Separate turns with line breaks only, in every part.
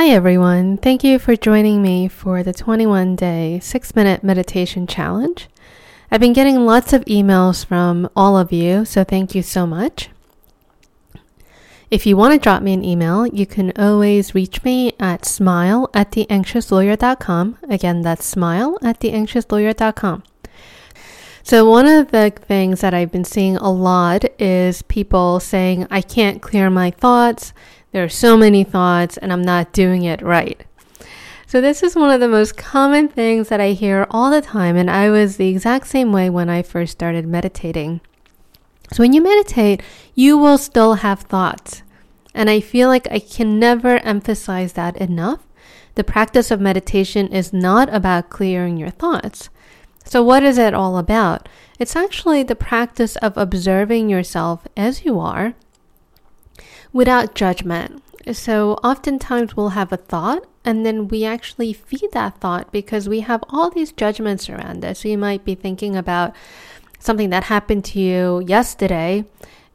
Hi, everyone. Thank you for joining me for the 21 day, six minute meditation challenge. I've been getting lots of emails from all of you, so thank you so much. If you want to drop me an email, you can always reach me at smile at theanxiouslawyer.com. Again, that's smile at theanxiouslawyer.com. So, one of the things that I've been seeing a lot is people saying, I can't clear my thoughts. There are so many thoughts, and I'm not doing it right. So, this is one of the most common things that I hear all the time, and I was the exact same way when I first started meditating. So, when you meditate, you will still have thoughts. And I feel like I can never emphasize that enough. The practice of meditation is not about clearing your thoughts. So, what is it all about? It's actually the practice of observing yourself as you are without judgment. So, oftentimes we'll have a thought and then we actually feed that thought because we have all these judgments around us. So, you might be thinking about something that happened to you yesterday.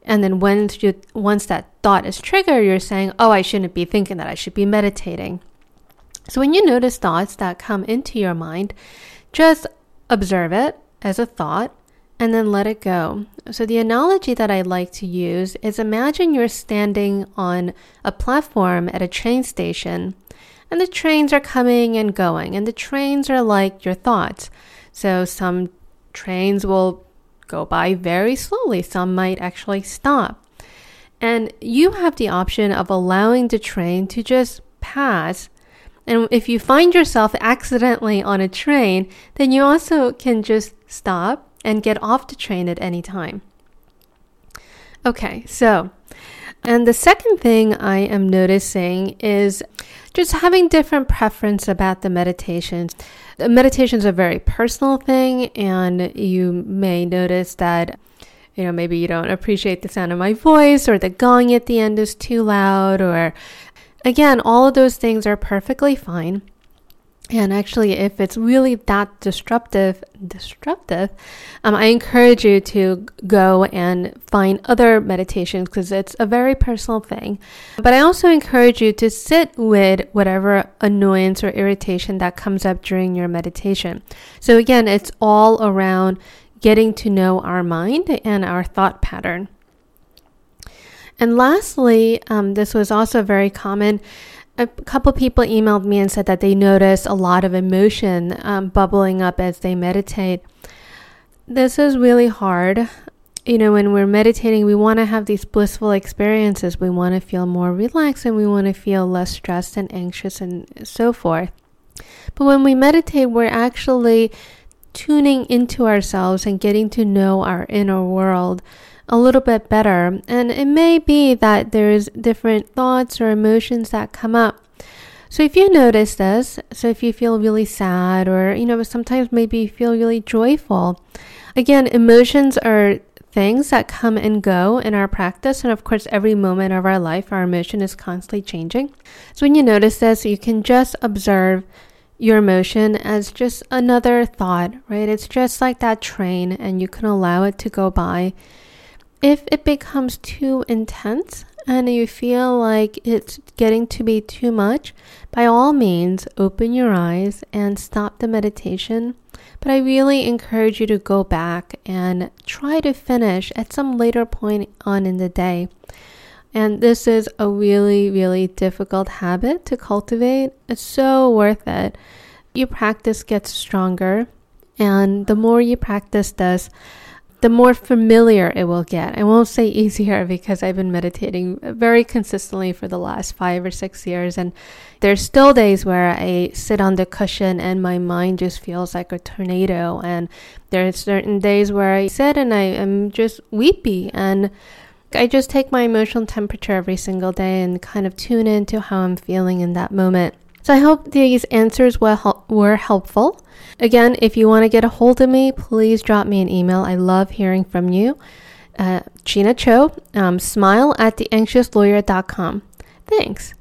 And then once you once that thought is triggered, you're saying, "Oh, I shouldn't be thinking that. I should be meditating." So when you notice thoughts that come into your mind, just observe it as a thought and then let it go. So, the analogy that I like to use is imagine you're standing on a platform at a train station, and the trains are coming and going, and the trains are like your thoughts. So, some trains will go by very slowly, some might actually stop. And you have the option of allowing the train to just pass and if you find yourself accidentally on a train, then you also can just stop and get off the train at any time. Okay, so, and the second thing I am noticing is just having different preference about the meditations. Meditation is a very personal thing, and you may notice that you know, maybe you don't appreciate the sound of my voice, or the gong at the end is too loud, or Again, all of those things are perfectly fine. And actually, if it's really that disruptive, disruptive, um, I encourage you to go and find other meditations because it's a very personal thing. But I also encourage you to sit with whatever annoyance or irritation that comes up during your meditation. So again, it's all around getting to know our mind and our thought pattern. And lastly, um, this was also very common. A couple people emailed me and said that they notice a lot of emotion um, bubbling up as they meditate. This is really hard. You know, when we're meditating, we want to have these blissful experiences. We want to feel more relaxed and we want to feel less stressed and anxious and so forth. But when we meditate, we're actually tuning into ourselves and getting to know our inner world a little bit better. And it may be that there's different thoughts or emotions that come up. So if you notice this, so if you feel really sad or, you know, sometimes maybe you feel really joyful, again, emotions are things that come and go in our practice. And of course, every moment of our life, our emotion is constantly changing. So when you notice this, you can just observe your emotion as just another thought, right? It's just like that train, and you can allow it to go by if it becomes too intense and you feel like it's getting to be too much, by all means, open your eyes and stop the meditation. But I really encourage you to go back and try to finish at some later point on in the day. And this is a really, really difficult habit to cultivate. It's so worth it. Your practice gets stronger, and the more you practice this, the more familiar it will get. I won't say easier because I've been meditating very consistently for the last five or six years. And there's still days where I sit on the cushion and my mind just feels like a tornado. And there are certain days where I sit and I am just weepy and I just take my emotional temperature every single day and kind of tune into how I'm feeling in that moment. So I hope these answers were, were helpful. Again, if you want to get a hold of me, please drop me an email. I love hearing from you. Uh, Jeena Cho, um, smile at theanxiouslawyer.com. Thanks.